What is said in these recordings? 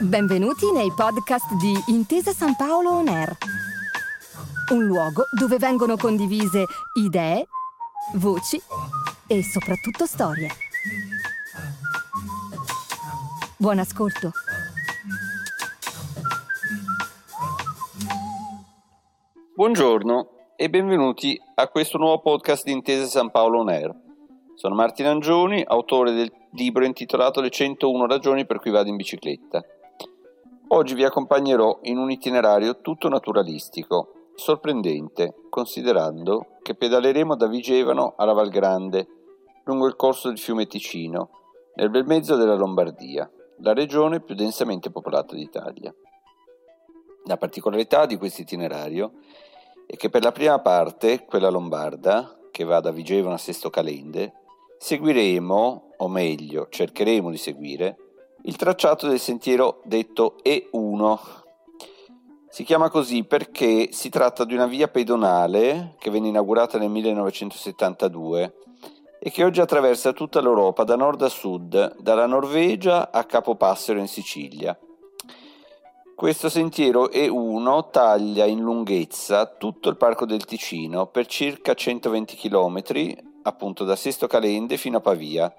Benvenuti nei podcast di Intesa San Paolo On Air, un luogo dove vengono condivise idee, voci e soprattutto storie. Buon ascolto. Buongiorno e benvenuti a questo nuovo podcast di Intesa San Paolo On Air. Sono Martino Angioni, autore del libro intitolato Le 101 ragioni per cui vado in bicicletta. Oggi vi accompagnerò in un itinerario tutto naturalistico, sorprendente, considerando che pedaleremo da Vigevano alla Val Grande, lungo il corso del fiume Ticino, nel bel mezzo della Lombardia, la regione più densamente popolata d'Italia. La particolarità di questo itinerario è che per la prima parte, quella lombarda, che va da Vigevano a Sesto Calende, seguiremo, o meglio, cercheremo di seguire, il tracciato del sentiero detto E1. Si chiama così perché si tratta di una via pedonale che venne inaugurata nel 1972 e che oggi attraversa tutta l'Europa da nord a sud, dalla Norvegia a Capopassero in Sicilia. Questo sentiero E1 taglia in lunghezza tutto il Parco del Ticino per circa 120 km, appunto da Sesto Calende fino a Pavia,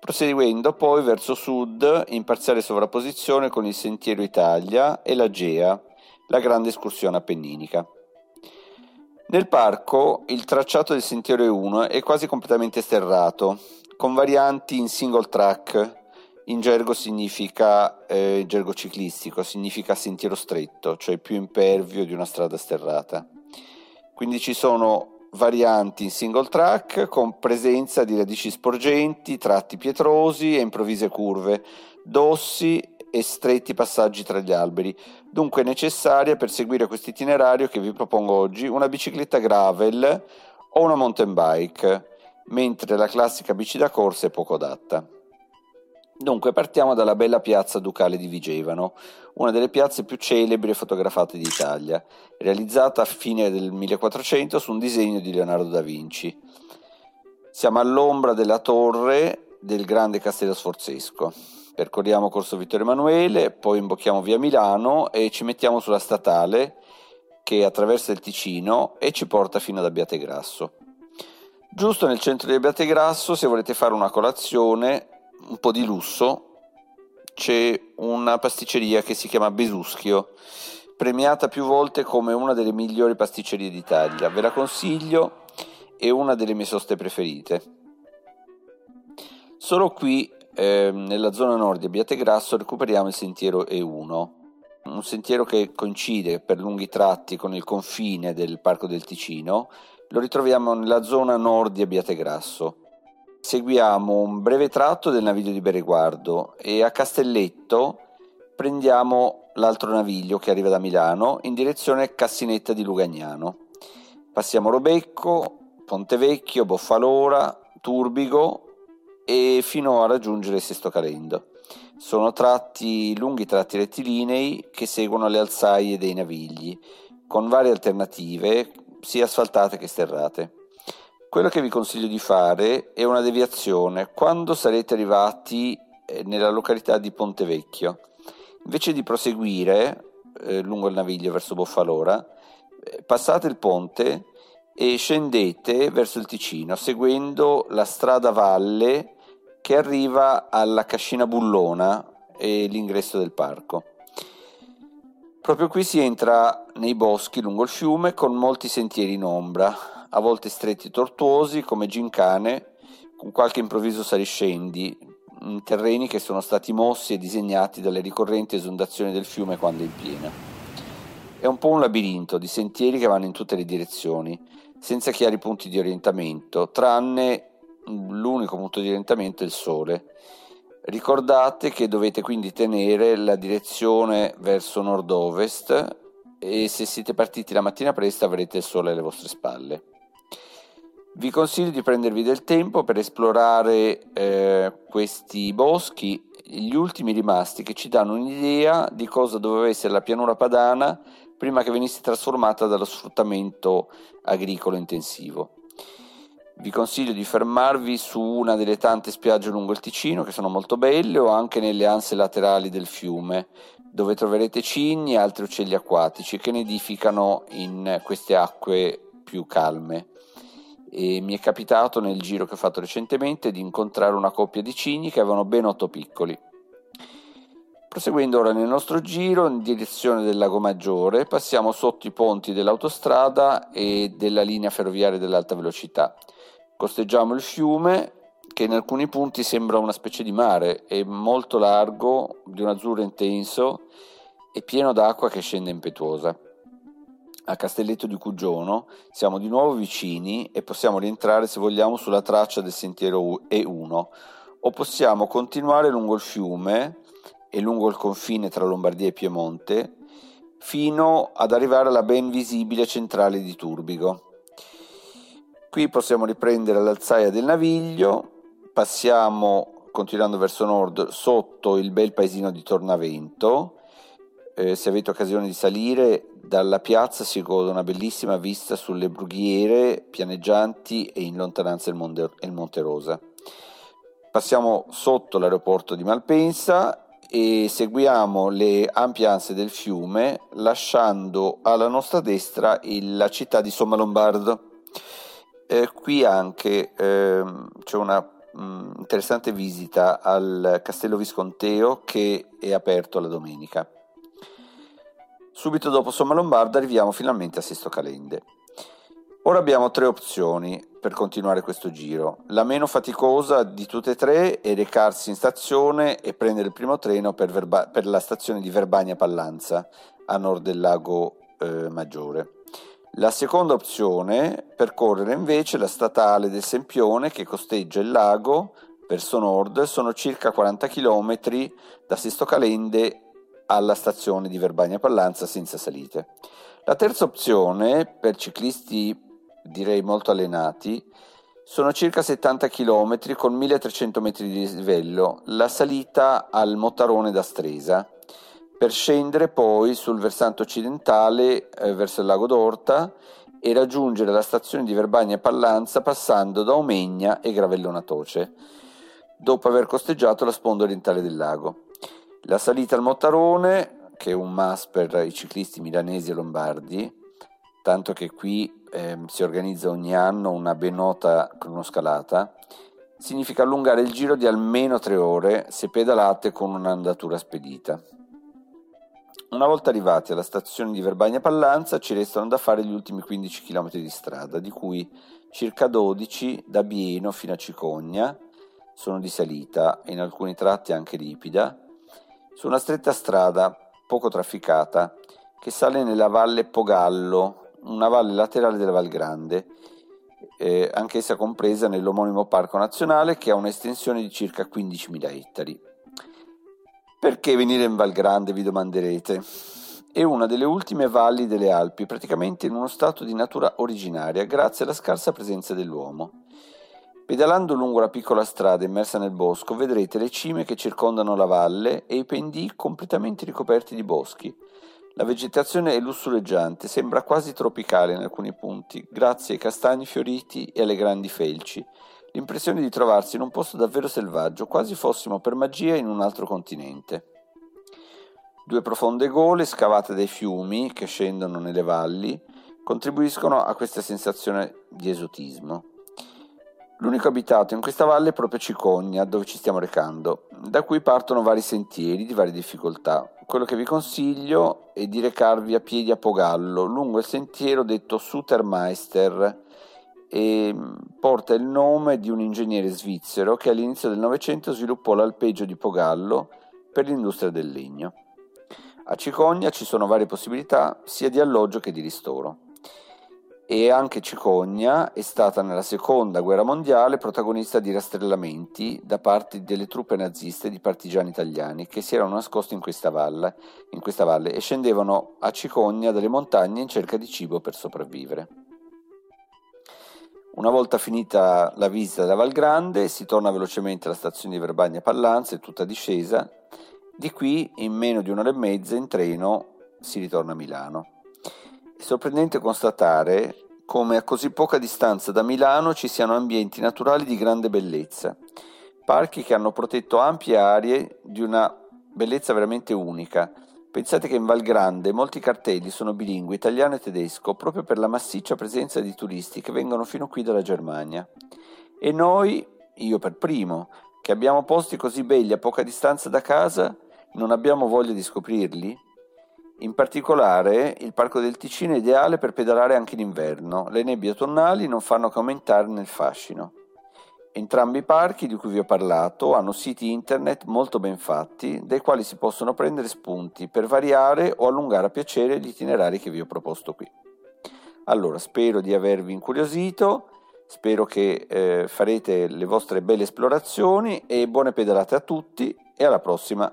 proseguendo poi verso sud in parziale sovrapposizione con il Sentiero Italia e la Gea, la grande escursione appenninica. Nel parco il tracciato del Sentiero E1 è quasi completamente sterrato, con varianti in single track, in gergo significa, eh, gergo ciclistico, significa sentiero stretto, cioè più impervio di una strada sterrata. Quindi ci sono varianti in single track con presenza di radici sporgenti, tratti pietrosi e improvvise curve, dossi e stretti passaggi tra gli alberi. Dunque necessaria per seguire questo itinerario che vi propongo oggi una bicicletta gravel o una mountain bike, mentre la classica bici da corsa è poco adatta. Dunque partiamo dalla bella piazza Ducale di Vigevano, una delle piazze più celebri e fotografate d'Italia, realizzata a fine del 1400 su un disegno di Leonardo da Vinci. Siamo all'ombra della torre del grande castello sforzesco. Percorriamo Corso Vittorio Emanuele, poi imbocchiamo via Milano e ci mettiamo sulla statale che attraversa il Ticino e ci porta fino ad Abbiategrasso. Giusto nel centro di Abbiategrasso, se volete fare una colazione, un po' di lusso, c'è una pasticceria che si chiama Besuschio, premiata più volte come una delle migliori pasticcerie d'Italia. Ve la consiglio, è una delle mie soste preferite. Solo qui, eh, nella zona nord di Abbiategrasso, recuperiamo il sentiero E1, un sentiero che coincide per lunghi tratti con il confine del Parco del Ticino. Lo ritroviamo nella zona nord di Abbiategrasso seguiamo un breve tratto del naviglio di Bereguardo e a Castelletto prendiamo l'altro naviglio che arriva da Milano in direzione Cassinetta di Lugagnano. Passiamo Robecco, Pontevecchio, Boffalora, Turbigo e fino a raggiungere Sesto Calendo. Sono tratti, lunghi tratti rettilinei che seguono le alzaie dei navigli, con varie alternative, sia asfaltate che sterrate. Quello che vi consiglio di fare è una deviazione quando sarete arrivati eh, nella località di Pontevecchio. Invece di proseguire eh, lungo il naviglio verso Boffalora, eh, passate il ponte e scendete verso il Ticino seguendo la strada valle che arriva alla Cascina Bullona e l'ingresso del parco. Proprio qui si entra nei boschi lungo il fiume con molti sentieri in ombra, a volte stretti e tortuosi come gincane, con qualche improvviso saliscendi, in terreni che sono stati mossi e disegnati dalle ricorrenti esondazioni del fiume quando è in piena. È un po' un labirinto di sentieri che vanno in tutte le direzioni, senza chiari punti di orientamento, tranne l'unico punto di orientamento è il sole. Ricordate che dovete quindi tenere la direzione verso nord-ovest e se siete partiti la mattina presto avrete il sole alle vostre spalle. Vi consiglio di prendervi del tempo per esplorare eh, questi boschi, gli ultimi rimasti che ci danno un'idea di cosa doveva essere la pianura padana prima che venisse trasformata dallo sfruttamento agricolo intensivo. Vi consiglio di fermarvi su una delle tante spiagge lungo il Ticino che sono molto belle o anche nelle anse laterali del fiume, dove troverete cigni e altri uccelli acquatici che nidificano in queste acque più calme. E mi è capitato nel giro che ho fatto recentemente di incontrare una coppia di cigni che avevano ben otto piccoli. Proseguendo ora nel nostro giro in direzione del Lago Maggiore, passiamo sotto i ponti dell'autostrada e della linea ferroviaria dell'alta velocità. Costeggiamo il fiume che in alcuni punti sembra una specie di mare, è molto largo, di un azzurro intenso e pieno d'acqua che scende impetuosa. A Castelletto di Cugiono siamo di nuovo vicini e possiamo rientrare se vogliamo sulla traccia del sentiero E1 o possiamo continuare lungo il fiume e lungo il confine tra Lombardia e Piemonte fino ad arrivare alla ben visibile centrale di Turbigo. Qui possiamo riprendere l'alzaia del Naviglio, passiamo continuando verso nord sotto il bel paesino di Tornavento. Eh, se avete occasione di salire dalla piazza si gode una bellissima vista sulle brughiere pianeggianti e in lontananza il Monte, il Monte Rosa. Passiamo sotto l'aeroporto di Malpensa e seguiamo le ampie anse del fiume lasciando alla nostra destra il, la città di Somma Lombardo. Eh, qui anche eh, c'è una mh, mm, interessante visita al Castello Visconteo che è aperto la domenica. Subito dopo Somma Lombarda arriviamo finalmente a Sesto Calende. Ora abbiamo tre opzioni per continuare questo giro. La meno faticosa di tutte e tre è recarsi in stazione e prendere il primo treno per, Verba- per la stazione di Verbagna Pallanza a nord del lago eh, Maggiore. La seconda opzione, percorrere invece la statale del Sempione che costeggia il lago verso nord, sono circa 40 km da Sesto Calende alla stazione di Verbagna Pallanza senza salite. La terza opzione, per ciclisti direi molto allenati, sono circa 70 km con 1300 metri di dislivello, la salita al Mottarone da Stresa per scendere poi sul versante occidentale eh, verso il lago d'Orta e raggiungere la stazione di Verbagna e Pallanza passando da Omegna e Gravellona Toce, dopo aver costeggiato la sponda orientale del lago. La salita al Mottarone, che è un must per i ciclisti milanesi e lombardi, tanto che qui eh, si organizza ogni anno una ben nota cronoscalata, significa allungare il giro di almeno tre ore se pedalate con un'andatura spedita. Una volta arrivati alla stazione di Verbagna Pallanza ci restano da fare gli ultimi 15 km di strada, di cui circa 12 da Bieno fino a Cicogna, sono di salita e in alcuni tratti anche ripida, su una stretta strada poco trafficata che sale nella valle Pogallo, una valle laterale della Val Grande, eh, anch'essa compresa nell'omonimo parco nazionale che ha un'estensione di circa 15.000 ettari. Perché venire in Val Grande, vi domanderete? È una delle ultime valli delle Alpi, praticamente in uno stato di natura originaria, grazie alla scarsa presenza dell'uomo. Pedalando lungo la piccola strada immersa nel bosco, vedrete le cime che circondano la valle e i pendii completamente ricoperti di boschi. La vegetazione è lussureggiante, sembra quasi tropicale in alcuni punti, grazie ai castagni fioriti e alle grandi felci, l'impressione di trovarsi in un posto davvero selvaggio, quasi fossimo per magia in un altro continente. Due profonde gole scavate dai fiumi che scendono nelle valli contribuiscono a questa sensazione di esotismo. L'unico abitato in questa valle è proprio Cicogna, dove ci stiamo recando, da cui partono vari sentieri di varie difficoltà. Quello che vi consiglio è di recarvi a piedi a Pogallo, lungo il sentiero detto Sutermeister, e mm, porta il nome di un ingegnere svizzero che all'inizio del Novecento sviluppò l'alpeggio di Pogallo per l'industria del legno. A Cicogna ci sono varie possibilità sia di alloggio che di ristoro e anche Cicogna è stata nella seconda guerra mondiale protagonista di rastrellamenti da parte delle truppe naziste di partigiani italiani che si erano nascosti in questa, valle, in questa valle e scendevano a Cicogna dalle montagne in cerca di cibo per sopravvivere. Una volta finita la visita da Val Grande, si torna velocemente alla stazione di Verbagna Pallanza, è tutta discesa. Di qui, in meno di un'ora e mezza, in treno si ritorna a Milano. Sorprendente constatare come a così poca distanza da Milano ci siano ambienti naturali di grande bellezza, parchi che hanno protetto ampie aree di una bellezza veramente unica. Pensate che in Val Grande molti cartelli sono bilingui italiano e tedesco proprio per la massiccia presenza di turisti che vengono fino qui dalla Germania. E noi, io per primo, che abbiamo posti così belli a poca distanza da casa, non abbiamo voglia di scoprirli? In particolare, il Parco del Ticino è ideale per pedalare anche in inverno, le nebbie autunnali non fanno che aumentare nel fascino. Entrambi i parchi di cui vi ho parlato hanno siti internet molto ben fatti, dai quali si possono prendere spunti per variare o allungare a piacere gli itinerari che vi ho proposto qui. Allora, spero di avervi incuriosito, spero che eh, farete le vostre belle esplorazioni e buone pedalate a tutti e alla prossima!